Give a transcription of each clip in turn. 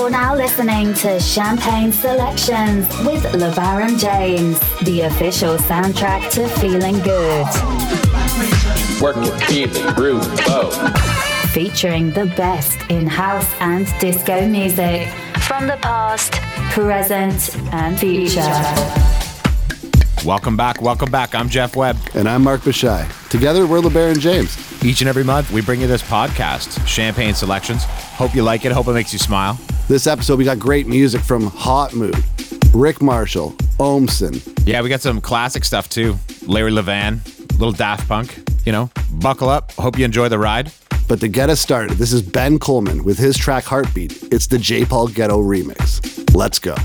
You're now listening to Champagne Selections with LeBaron James, the official soundtrack to Feeling Good. Work it, feel it, groove, oh. Featuring the best in house and disco music from the past, present, and future. Welcome back, welcome back. I'm Jeff Webb. And I'm Mark Bashai. Together, we're LeBaron James. Each and every month, we bring you this podcast, Champagne Selections. Hope you like it. Hope it makes you smile. This episode, we got great music from Hot Mood, Rick Marshall, Ohmsen. Yeah, we got some classic stuff too. Larry Levan, little Daft Punk. You know, buckle up. Hope you enjoy the ride. But to get us started, this is Ben Coleman with his track Heartbeat. It's the J. Paul Getto remix. Let's go.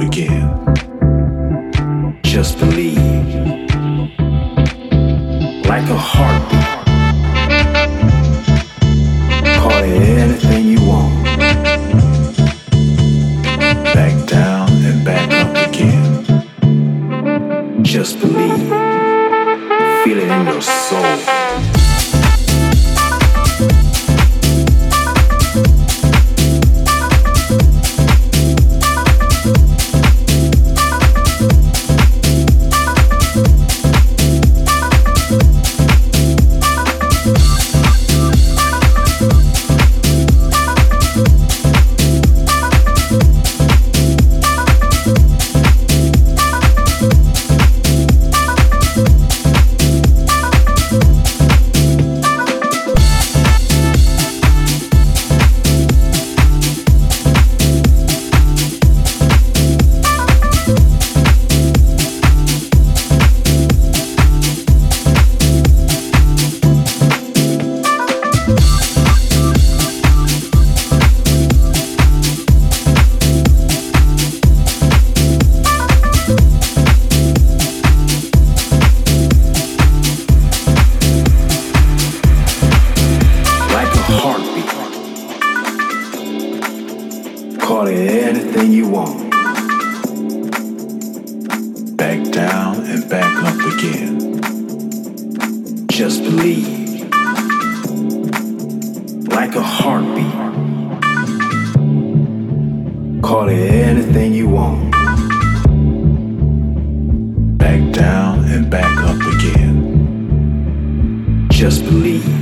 begin. And back up again. Just believe.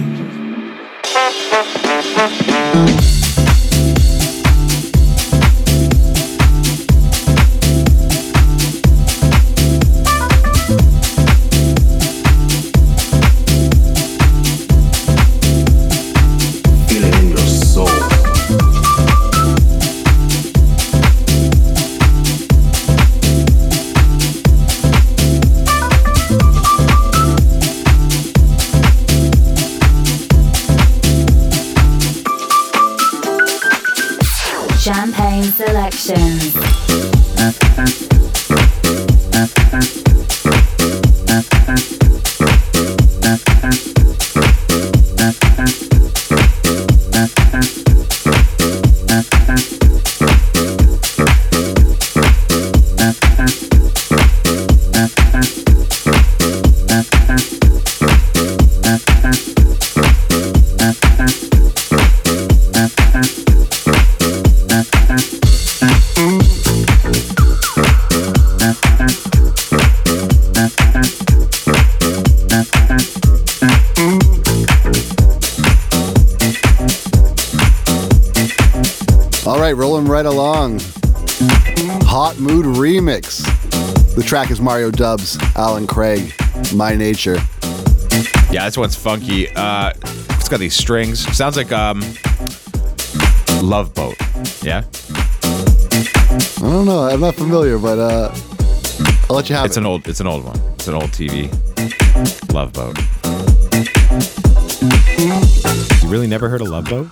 Track is Mario Dubs, Alan Craig, My Nature. Yeah, this one's funky. Uh, it's got these strings. Sounds like um, Love Boat. Yeah, I don't know, I'm not familiar, but uh, I'll let you have it's it. an old. It's an old one. It's an old TV. Love Boat. You really never heard of Love Boat?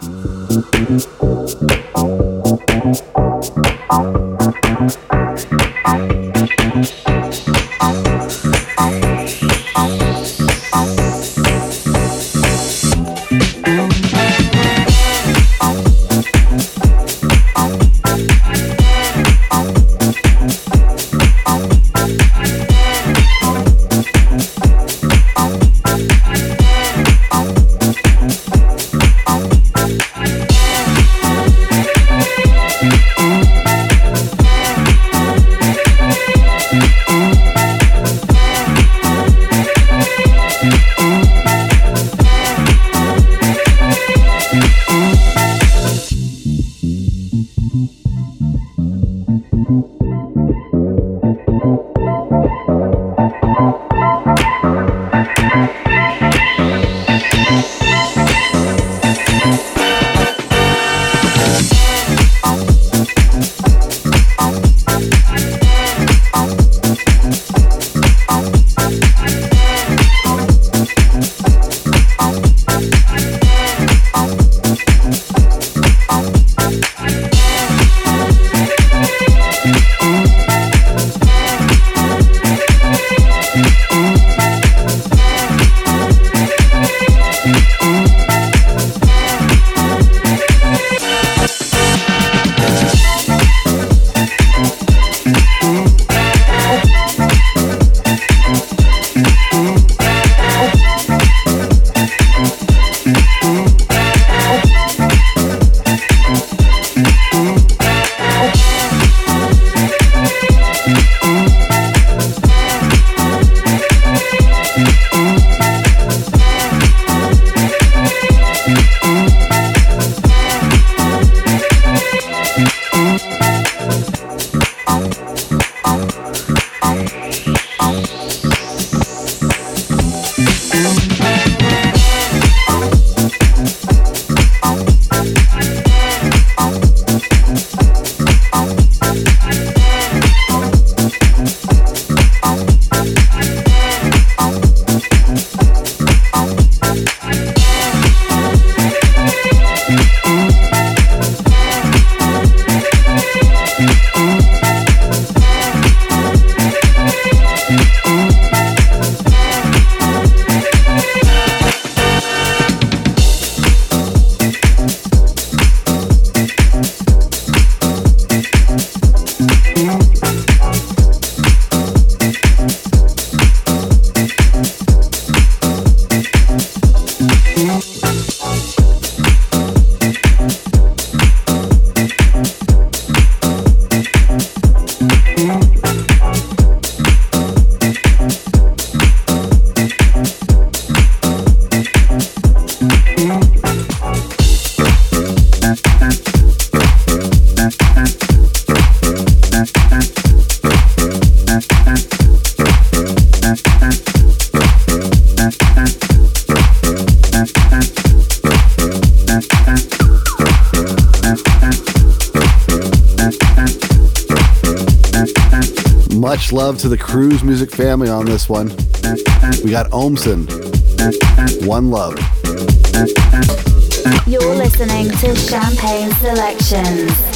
Much love to the Cruise Music family on this one. We got Omson. One love. You're listening to Champagne Selections.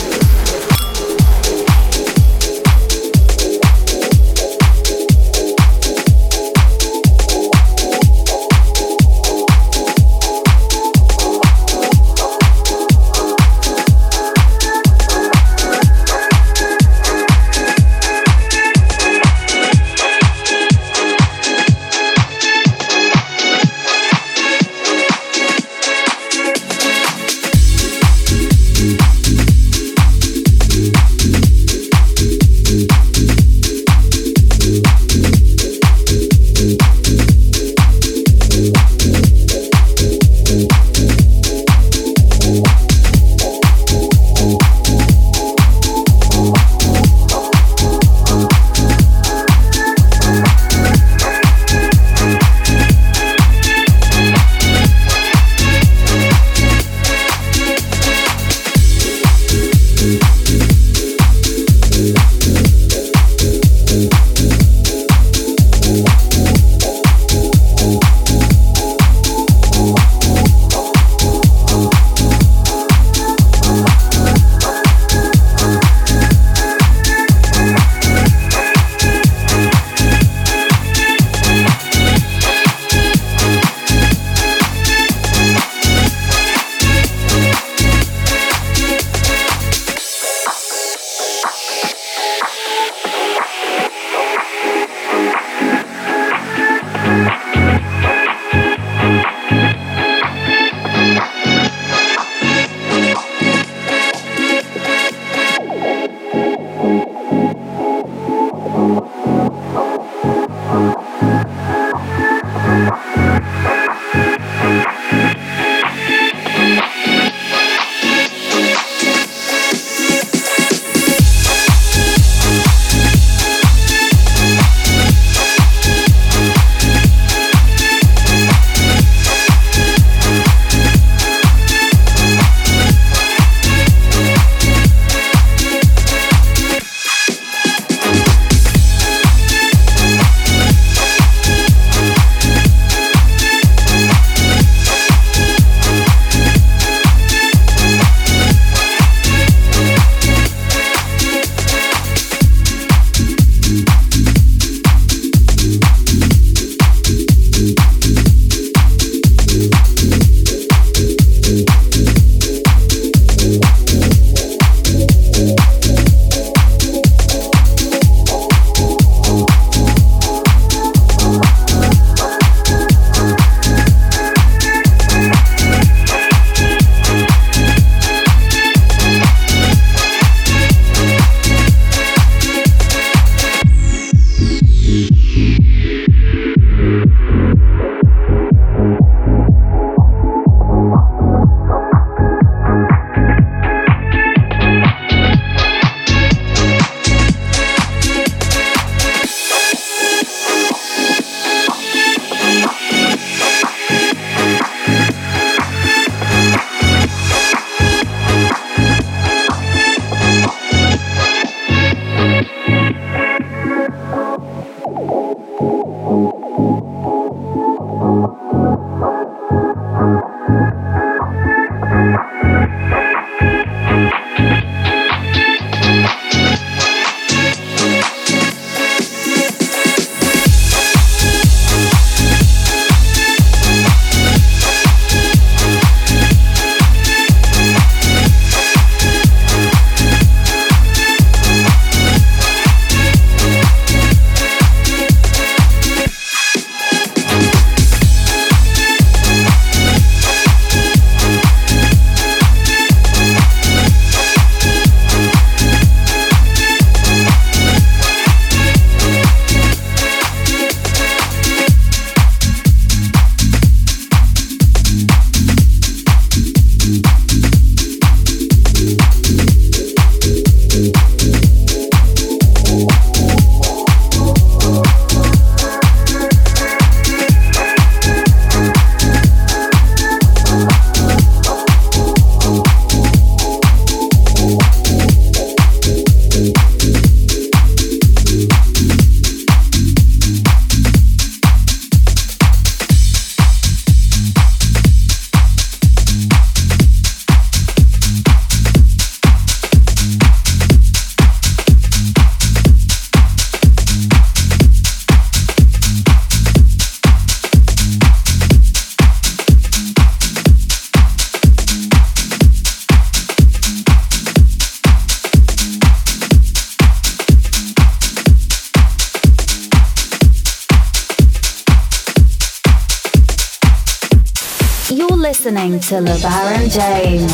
Listening to LeBaron James.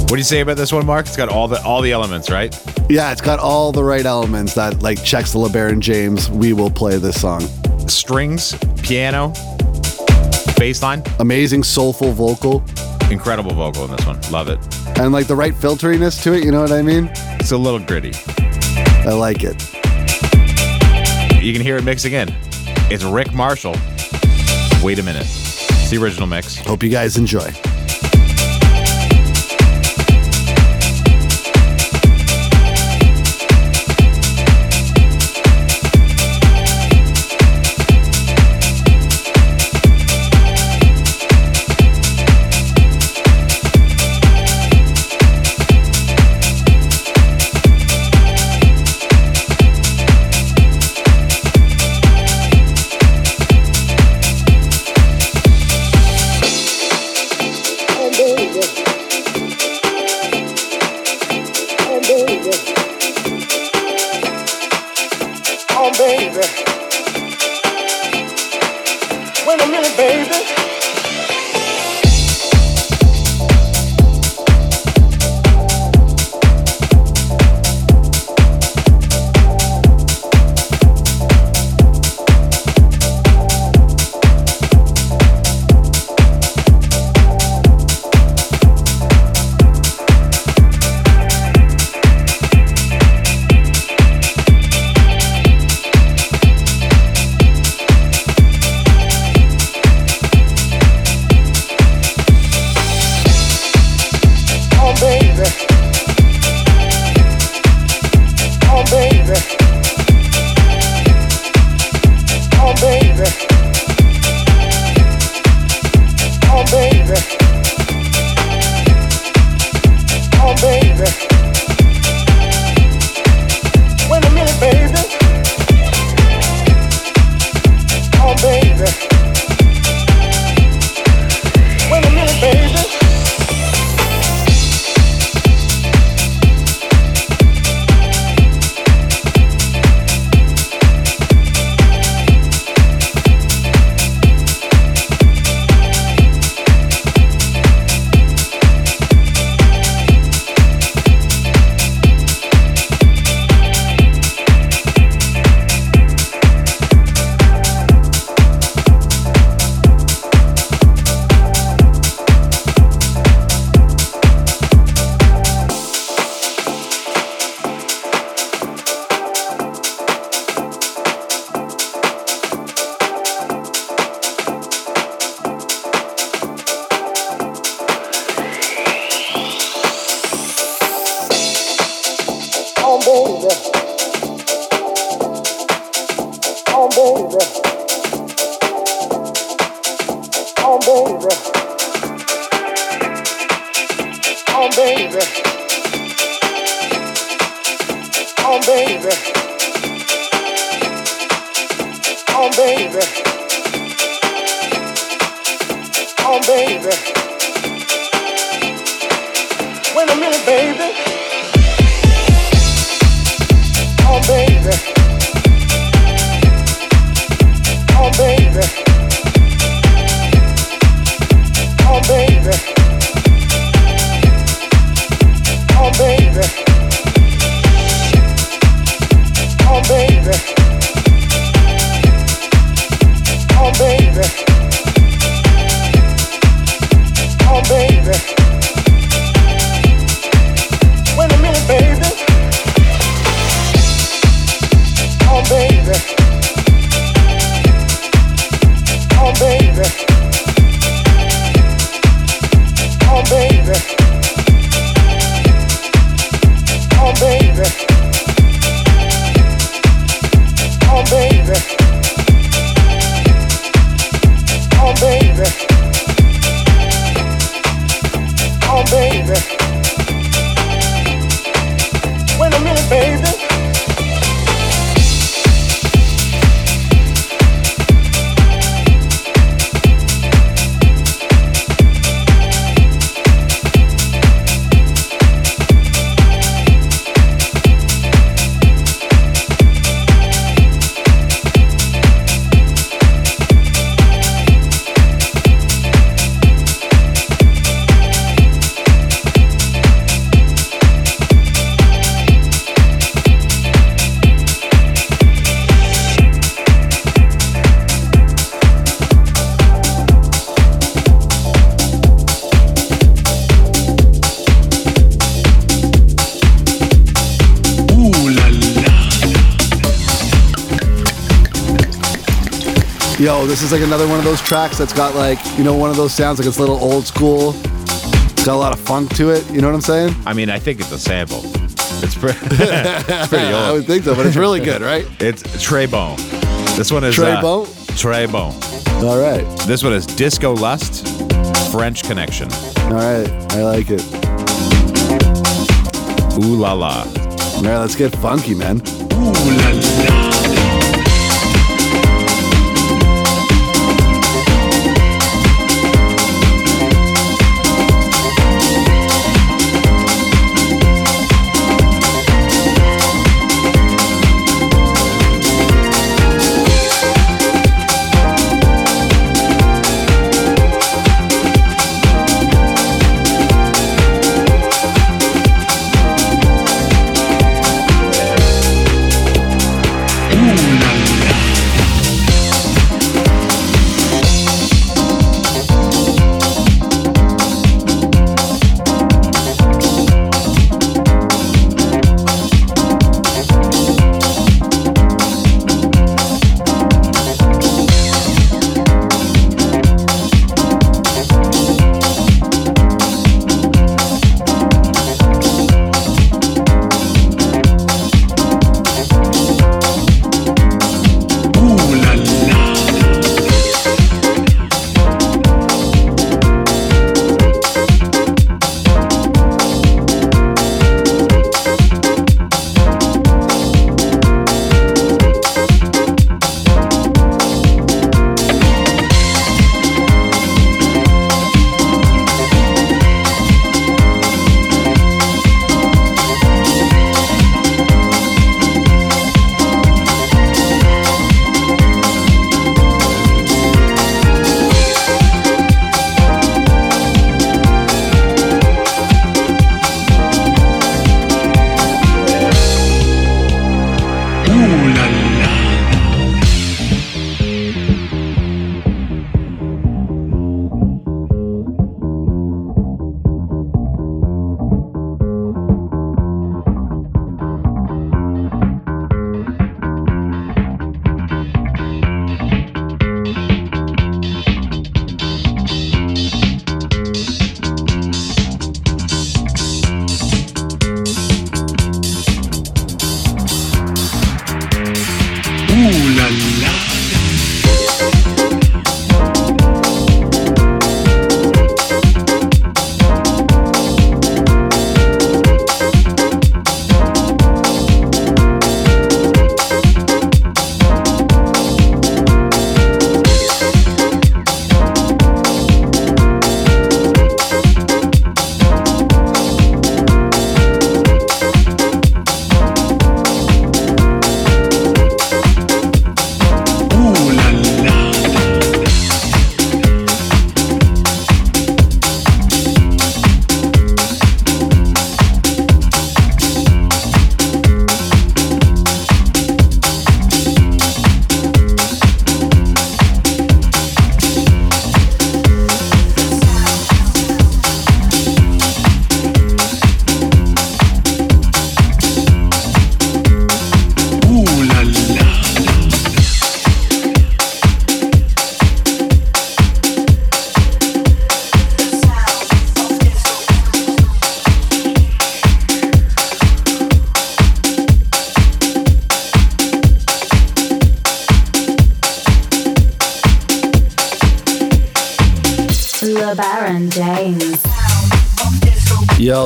What do you say about this one, Mark? It's got all the all the elements, right? Yeah, it's got all the right elements that like checks the LeBaron James. We will play this song. Strings, piano, bass line, Amazing soulful vocal incredible vocal in this one. Love it. and like the right filteriness to it. You know what I mean? It's a little gritty. I like it. You can hear it mixing in. It's Rick Marshall. Wait a minute. It's the original mix. Hope you guys enjoy. Baby. Yo, this is like another one of those tracks that's got like, you know, one of those sounds like it's a little old school. It's got a lot of funk to it. You know what I'm saying? I mean, I think it's a sample. It's pretty, it's pretty I old. would think so, but it's really good, right? It's Trey Bone. This one is Trey uh, Bone? Trey Bone. All right. This one is Disco Lust, French Connection. All right. I like it. Ooh la la. All right, let's get funky, man. LeBaron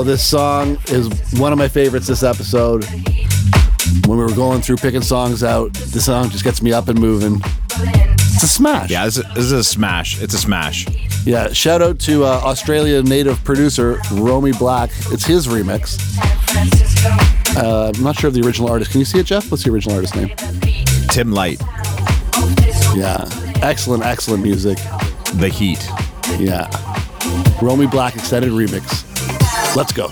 this song is one of my favorites this episode. When we were going through picking songs out, this song just gets me up and moving. It's a smash. Yeah, this is, this is a smash. It's a smash. Yeah, shout out to uh, Australia native producer Romy Black. It's his remix. Uh, I'm not sure of the original artist. Can you see it, Jeff? What's the original artist name? Tim Light, Yeah, excellent, excellent music. The Heat. Yeah, Romy Black extended remix. Let's go.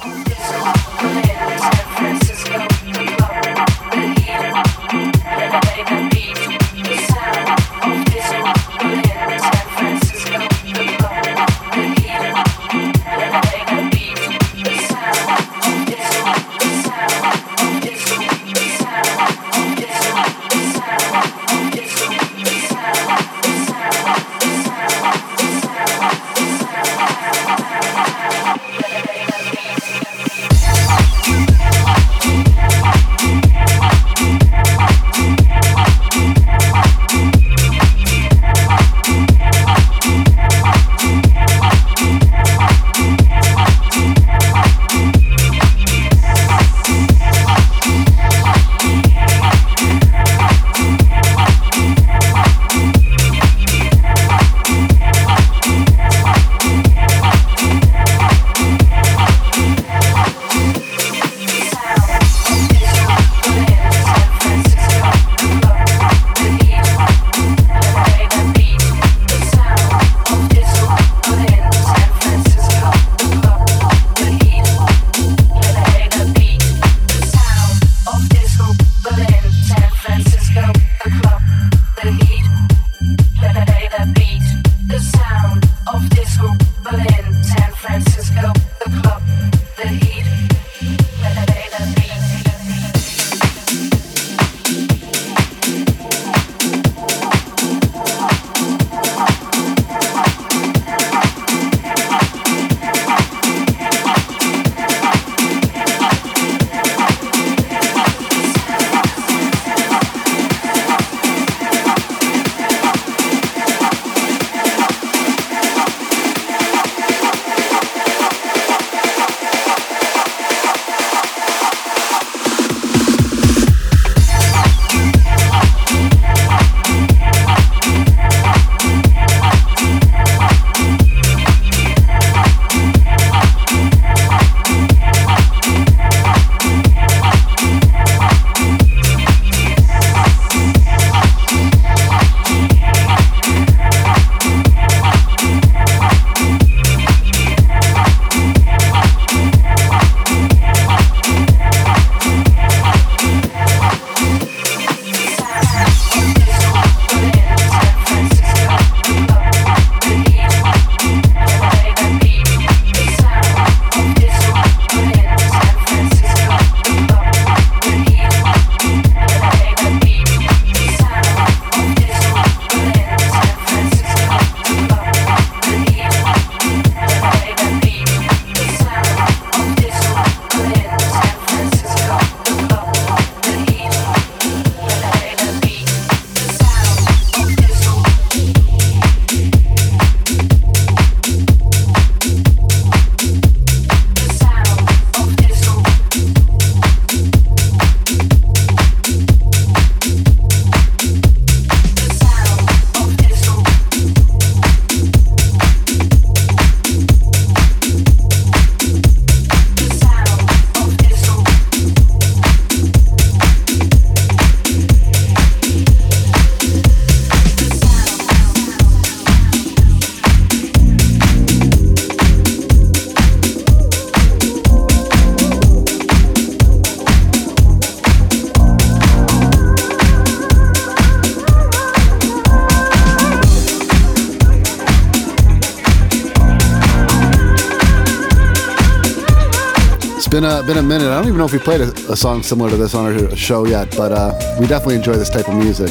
Been a minute. I don't even know if we played a, a song similar to this on our show yet, but uh, we definitely enjoy this type of music.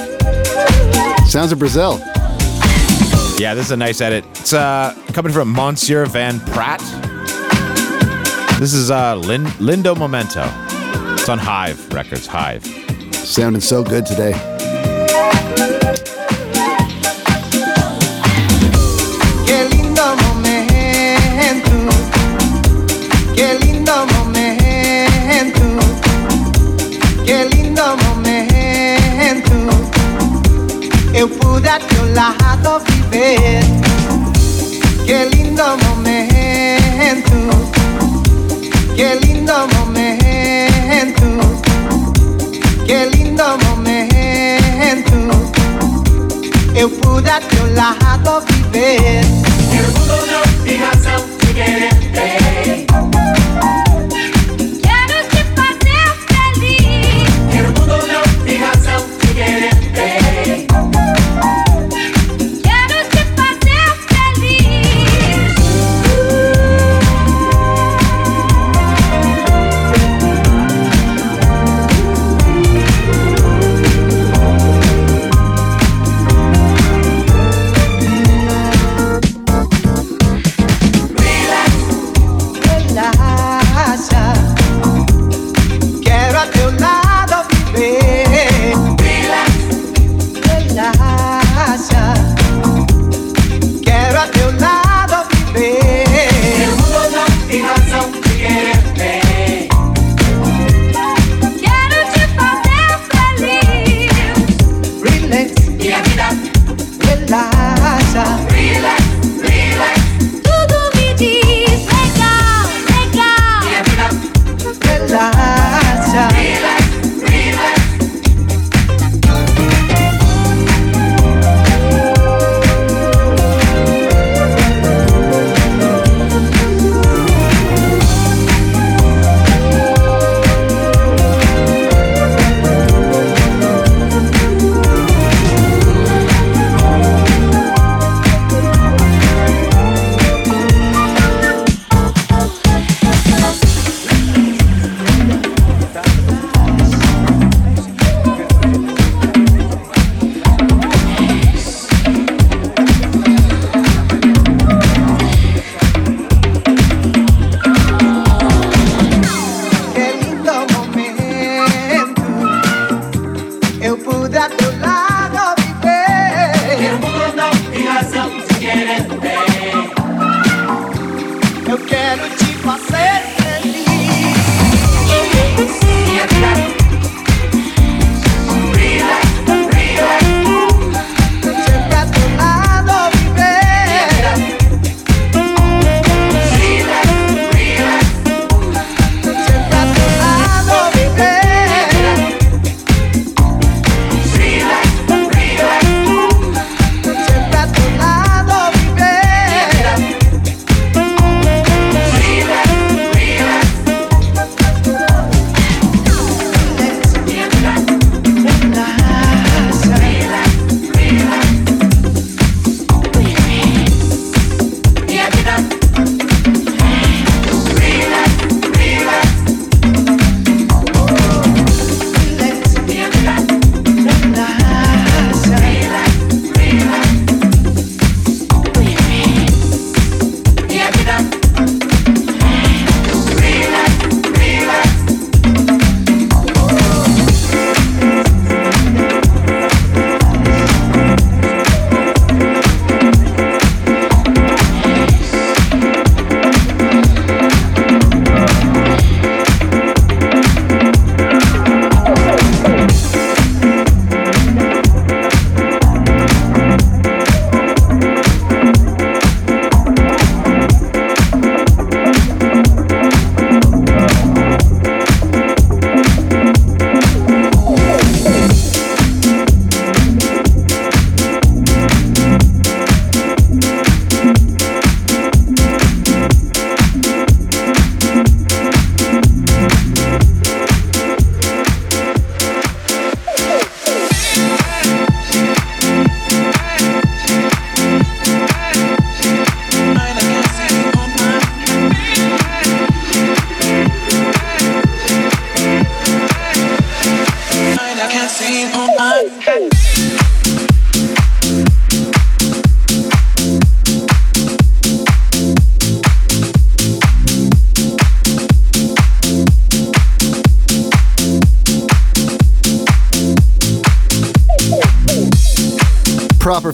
Sounds of Brazil. Yeah, this is a nice edit. It's uh, coming from Monsieur Van Pratt. This is uh, Lin- Lindo Momento. It's on Hive Records. Hive. Sounding so good today.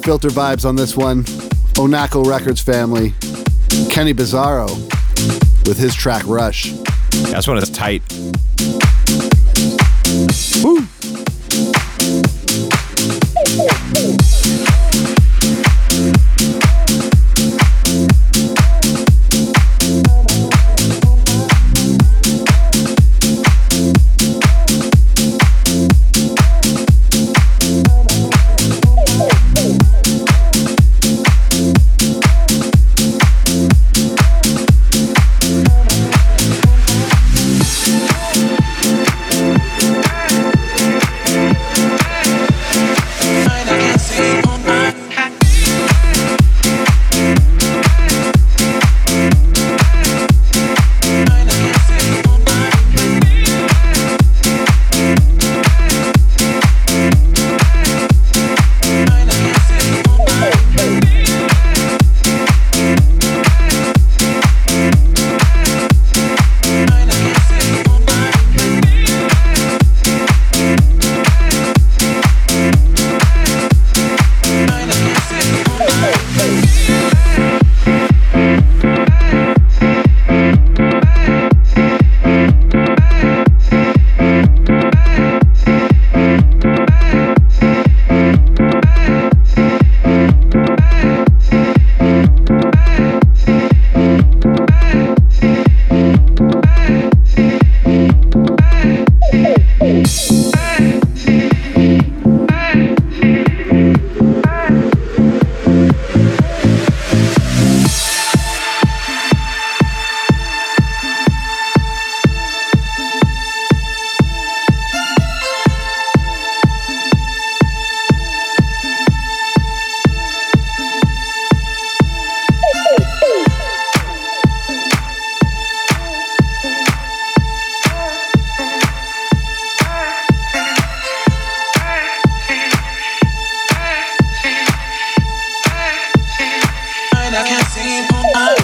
Filter vibes on this one. Onako Records family. Kenny Bizarro with his track Rush. That's one that's tight. game. Uh,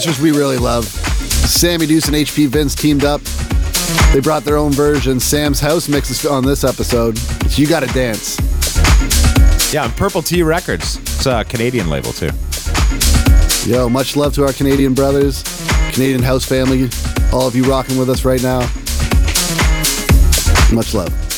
producers we really love. Sammy Deuce and HP Vince teamed up. They brought their own version. Sam's house mixes on this episode. It's You Gotta Dance. Yeah, on Purple Tea Records. It's a Canadian label too. Yo, much love to our Canadian brothers, Canadian house family, all of you rocking with us right now. Much love.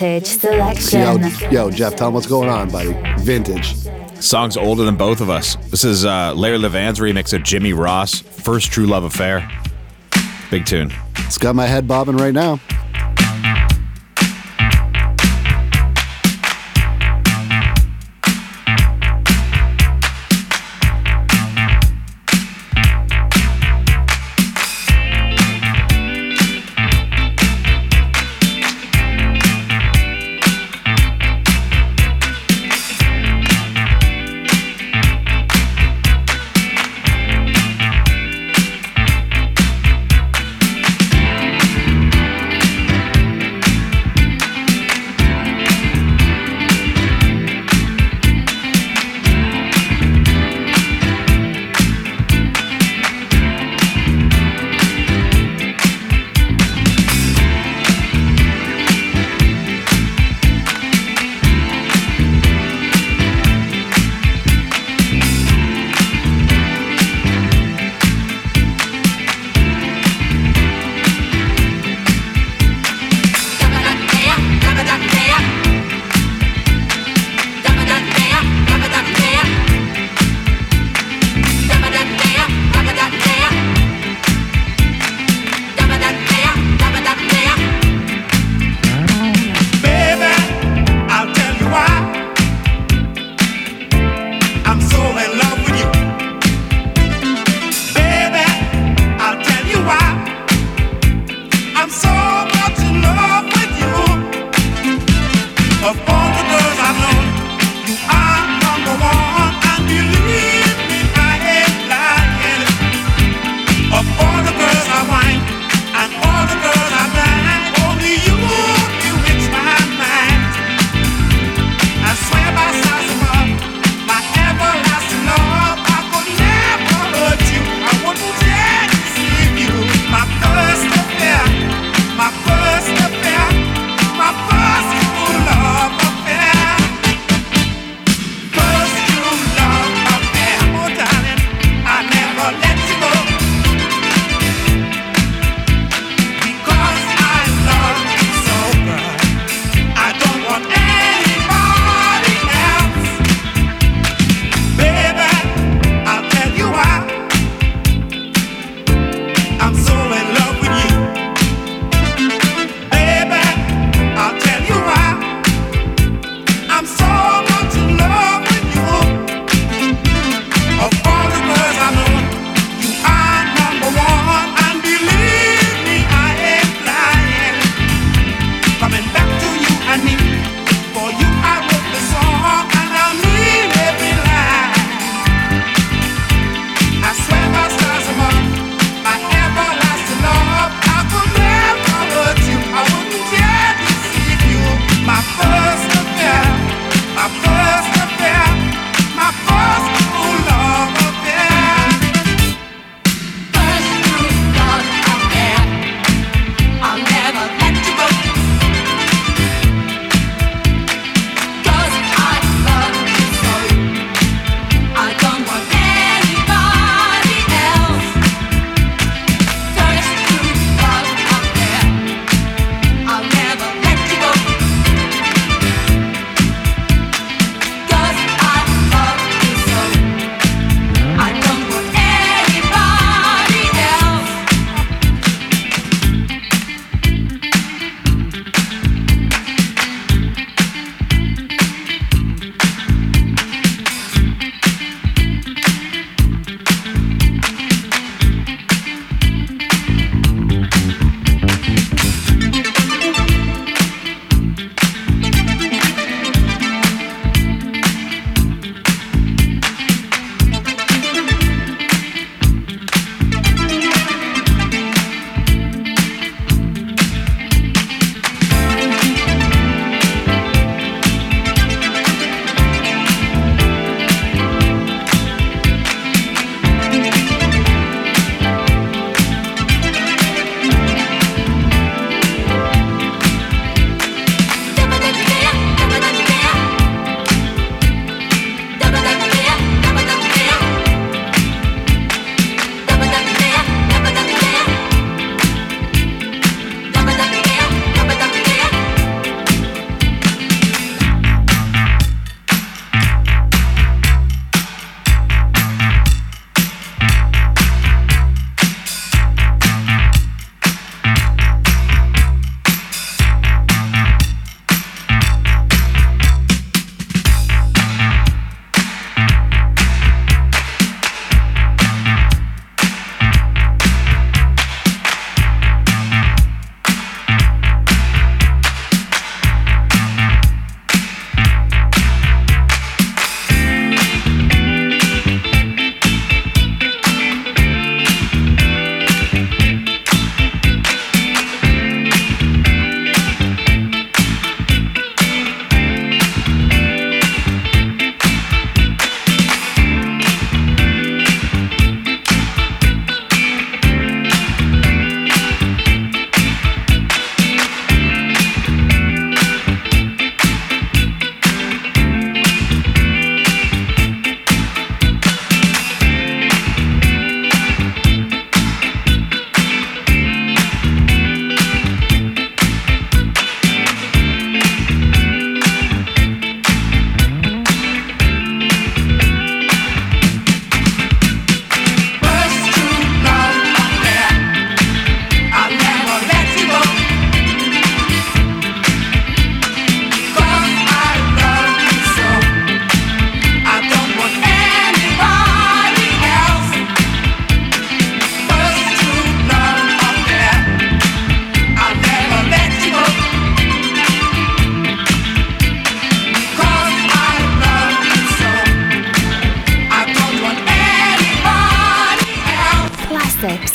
Vintage Yo, selection. yo, Jeff, tell him what's going on, buddy. Vintage. Song's older than both of us. This is uh, Larry Levan's remix of Jimmy Ross, First True Love Affair. Big tune. It's got my head bobbing right now.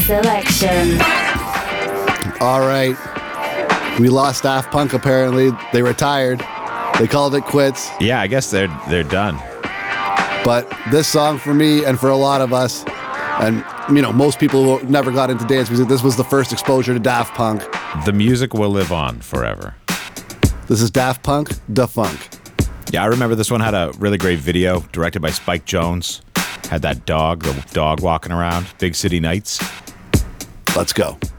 Selection. All right. We lost Daft Punk apparently. They retired. They called it quits. Yeah, I guess they're they're done. But this song for me and for a lot of us, and you know, most people who never got into dance music, this was the first exposure to Daft Punk. The music will live on forever. This is Daft Punk, Da Funk. Yeah, I remember this one had a really great video directed by Spike Jonze. Had that dog, the dog walking around, Big City Nights. Let's go.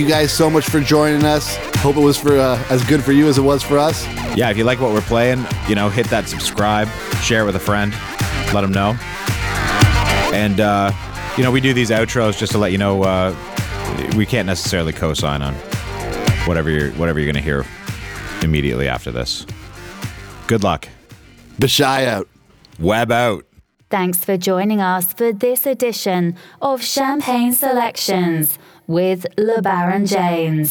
You guys so much for joining us. Hope it was for uh, as good for you as it was for us. Yeah, if you like what we're playing, you know, hit that subscribe, share with a friend, let them know. And, uh, you know, we do these outros just to let you know uh, we can't necessarily co-sign on whatever you're whatever you're gonna hear immediately after this. Good luck. Bashai out. Web out. Thanks for joining us for this edition of Champagne Selections with LeBaron James.